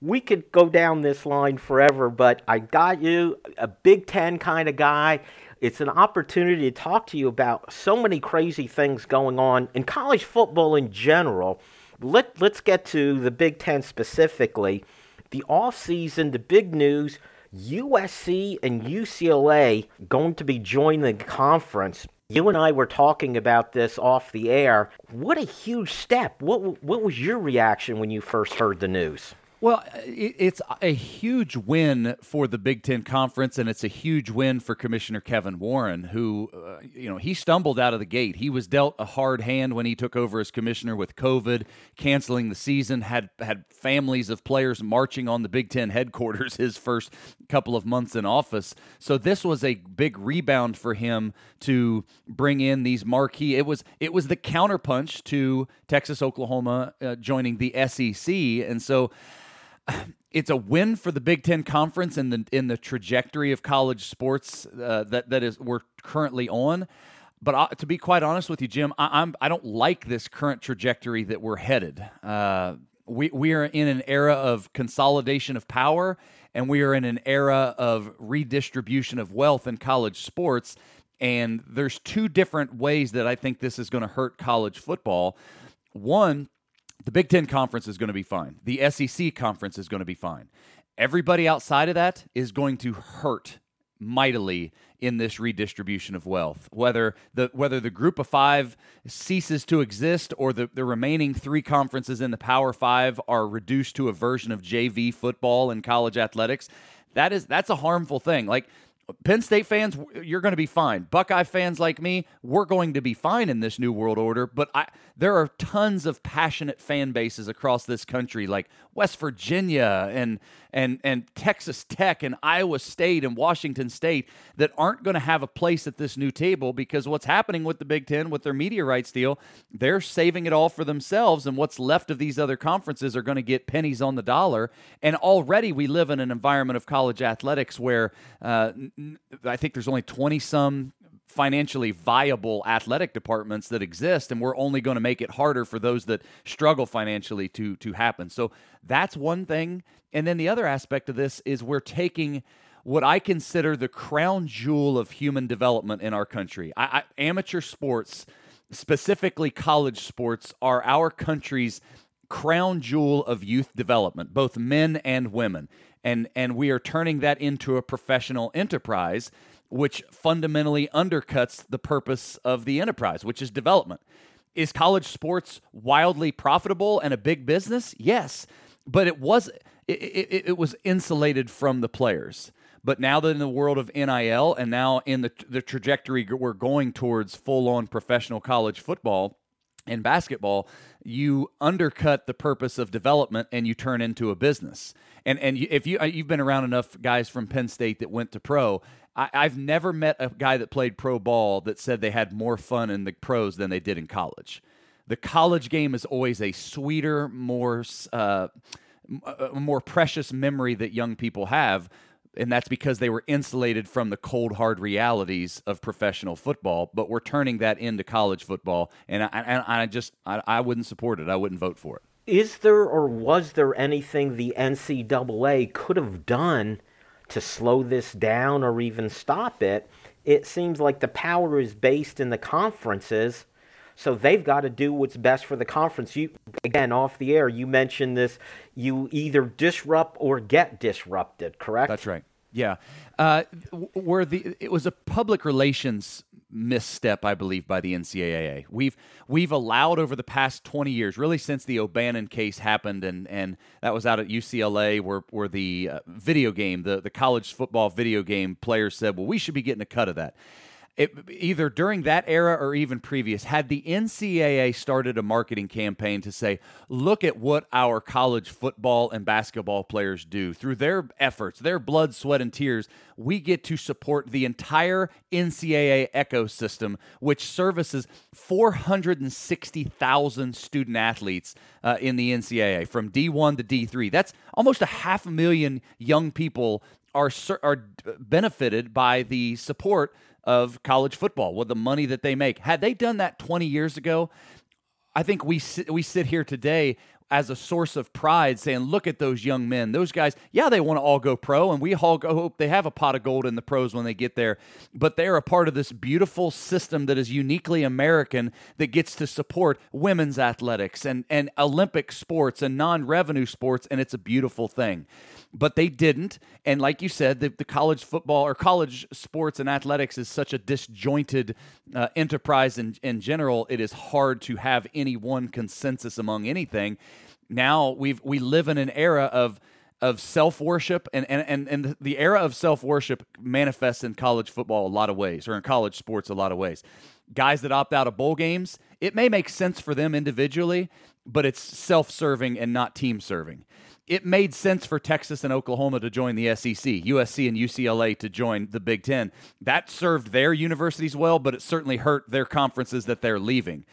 we could go down this line forever, but I got you a Big Ten kind of guy. It's an opportunity to talk to you about so many crazy things going on in college football in general let, let's get to the Big Ten specifically. The offseason, the big news USC and UCLA going to be joining the conference. You and I were talking about this off the air. What a huge step. What, what was your reaction when you first heard the news? Well, it's a huge win for the Big Ten Conference, and it's a huge win for Commissioner Kevin Warren, who, uh, you know, he stumbled out of the gate. He was dealt a hard hand when he took over as commissioner with COVID, canceling the season, had had families of players marching on the Big Ten headquarters <laughs> his first couple of months in office. So this was a big rebound for him to bring in these marquee. It was it was the counterpunch to Texas, Oklahoma uh, joining the SEC, and so it's a win for the Big Ten Conference in the in the trajectory of college sports uh, that that is we're currently on. But uh, to be quite honest with you, Jim, I, I'm I don't like this current trajectory that we're headed. Uh, we we are in an era of consolidation of power, and we are in an era of redistribution of wealth in college sports. And there's two different ways that I think this is going to hurt college football. One the Big Ten Conference is going to be fine. The SEC Conference is going to be fine. Everybody outside of that is going to hurt mightily in this redistribution of wealth. Whether the whether the group of five ceases to exist or the, the remaining three conferences in the Power Five are reduced to a version of JV football and college athletics, that is that's a harmful thing. Like Penn State fans, you're going to be fine. Buckeye fans like me, we're going to be fine in this new world order. But I, there are tons of passionate fan bases across this country, like West Virginia and and and Texas Tech and Iowa State and Washington State, that aren't going to have a place at this new table because what's happening with the Big Ten with their media rights deal, they're saving it all for themselves, and what's left of these other conferences are going to get pennies on the dollar. And already we live in an environment of college athletics where uh, I think there's only 20 some financially viable athletic departments that exist and we're only going to make it harder for those that struggle financially to to happen. So that's one thing and then the other aspect of this is we're taking what I consider the crown jewel of human development in our country. I, I, amateur sports, specifically college sports, are our country's crown jewel of youth development, both men and women. And, and we are turning that into a professional enterprise, which fundamentally undercuts the purpose of the enterprise, which is development. Is college sports wildly profitable and a big business? Yes. But it was it, it, it was insulated from the players. But now that in the world of NIL and now in the, the trajectory we're going towards full on professional college football and basketball, you undercut the purpose of development and you turn into a business. And and if you you've been around enough guys from Penn State that went to pro, I, I've never met a guy that played pro ball that said they had more fun in the pros than they did in college. The college game is always a sweeter, more uh, more precious memory that young people have and that's because they were insulated from the cold hard realities of professional football but we're turning that into college football and i, and I just I, I wouldn't support it. I wouldn't vote for it. Is there or was there anything the ncaa could have done to slow this down or even stop it? It seems like the power is based in the conferences so they've got to do what's best for the conference. You again off the air, you mentioned this. You either disrupt or get disrupted. Correct. That's right. Yeah, uh, where the it was a public relations misstep, I believe, by the NCAA. We've we've allowed over the past twenty years, really since the O'Bannon case happened, and and that was out at UCLA, where where the uh, video game, the the college football video game players said, well, we should be getting a cut of that it, either during that era or even previous, had the NCAA started a marketing campaign to say, look at what our college football and basketball players do through their efforts, their blood, sweat, and tears, we get to support the entire NCAA ecosystem, which services 460,000 student athletes uh, in the NCAA from D1 to D3. That's almost a half a million young people are are benefited by the support of college football with the money that they make. Had they done that 20 years ago, I think we sit, we sit here today as a source of pride saying, look at those young men. Those guys, yeah, they want to all go pro, and we all go, hope they have a pot of gold in the pros when they get there. But they're a part of this beautiful system that is uniquely American that gets to support women's athletics and, and Olympic sports and non revenue sports, and it's a beautiful thing but they didn't. And like you said, the, the college football or college sports and athletics is such a disjointed uh, enterprise in, in general, it is hard to have any one consensus among anything. Now we've we live in an era of of self worship and, and and and the era of self worship manifests in college football a lot of ways or in college sports a lot of ways. Guys that opt out of bowl games, it may make sense for them individually, but it's self serving and not team serving it made sense for Texas and Oklahoma to join the SEC, USC and UCLA to join the Big Ten. That served their universities well, but it certainly hurt their conferences that they're leaving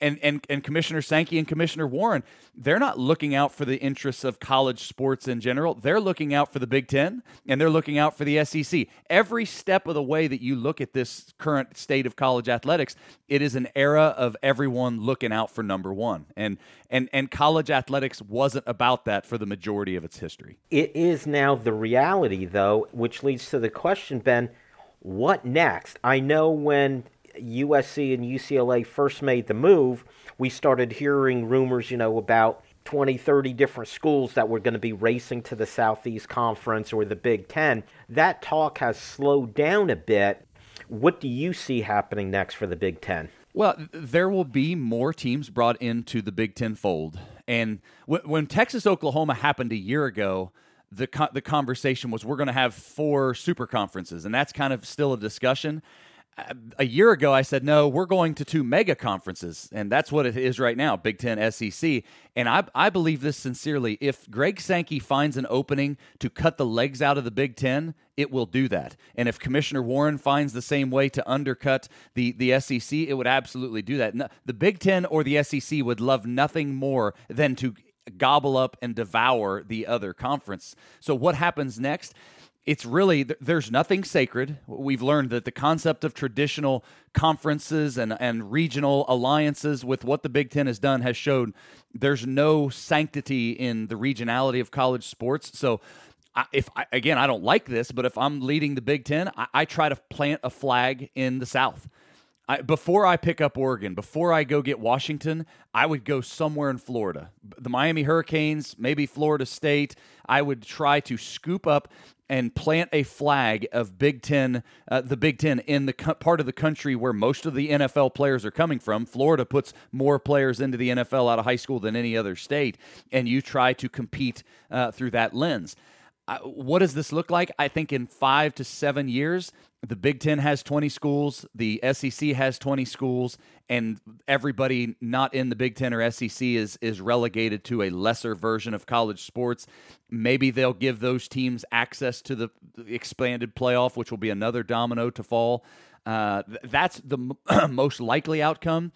and, and, and Commissioner Sankey and Commissioner Warren, they're not looking out for the interests of college sports in general. They're looking out for the Big Ten and they're looking out for the SEC. Every step of the way that you look at this current state of college athletics, it is an era of everyone looking out for number one. And and and college athletics wasn't about that for the majority of its history. It is now the reality though, which leads to the question, Ben, what next? I know when USC and UCLA first made the move, we started hearing rumors, you know, about 20, 30 different schools that were going to be racing to the Southeast Conference or the Big Ten. That talk has slowed down a bit. What do you see happening next for the Big Ten? Well, there will be more teams brought into the Big Ten fold. And when Texas Oklahoma happened a year ago, the, the conversation was we're going to have four super conferences. And that's kind of still a discussion a year ago, I said, no, we're going to two mega conferences. And that's what it is right now Big Ten, SEC. And I, I believe this sincerely. If Greg Sankey finds an opening to cut the legs out of the Big Ten, it will do that. And if Commissioner Warren finds the same way to undercut the, the SEC, it would absolutely do that. The Big Ten or the SEC would love nothing more than to gobble up and devour the other conference. So, what happens next? It's really there's nothing sacred. We've learned that the concept of traditional conferences and, and regional alliances with what the Big Ten has done has showed there's no sanctity in the regionality of college sports. So, if I, again, I don't like this, but if I'm leading the Big Ten, I, I try to plant a flag in the South. I, before I pick up Oregon, before I go get Washington, I would go somewhere in Florida. The Miami Hurricanes, maybe Florida State. I would try to scoop up and plant a flag of Big Ten, uh, the Big Ten in the co- part of the country where most of the NFL players are coming from. Florida puts more players into the NFL out of high school than any other state, and you try to compete uh, through that lens. Uh, what does this look like? I think in five to seven years, the Big Ten has 20 schools, the SEC has 20 schools, and everybody not in the Big Ten or SEC is is relegated to a lesser version of college sports. Maybe they'll give those teams access to the expanded playoff, which will be another domino to fall. Uh, that's the <clears throat> most likely outcome.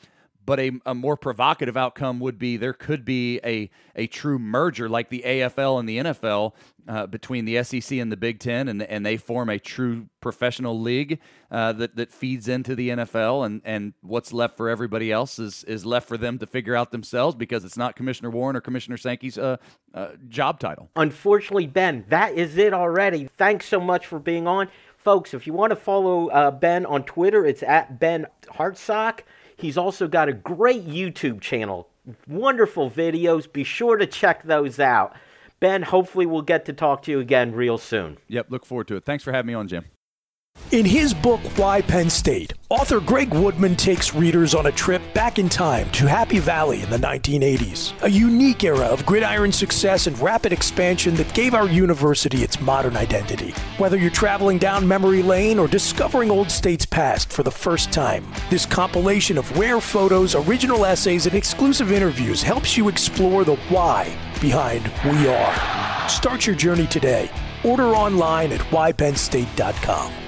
But a, a more provocative outcome would be there could be a, a true merger like the AFL and the NFL uh, between the SEC and the Big Ten, and, and they form a true professional league uh, that, that feeds into the NFL. And, and what's left for everybody else is, is left for them to figure out themselves because it's not Commissioner Warren or Commissioner Sankey's uh, uh job title. Unfortunately, Ben, that is it already. Thanks so much for being on. Folks, if you want to follow uh, Ben on Twitter, it's at Ben Hartsock. He's also got a great YouTube channel, wonderful videos. Be sure to check those out. Ben, hopefully we'll get to talk to you again real soon. Yep, look forward to it. Thanks for having me on, Jim. In his book, Why Penn State, author Greg Woodman takes readers on a trip back in time to Happy Valley in the 1980s, a unique era of gridiron success and rapid expansion that gave our university its modern identity. Whether you're traveling down memory lane or discovering Old State's past for the first time, this compilation of rare photos, original essays, and exclusive interviews helps you explore the why behind We Are. Start your journey today. Order online at whypennstate.com.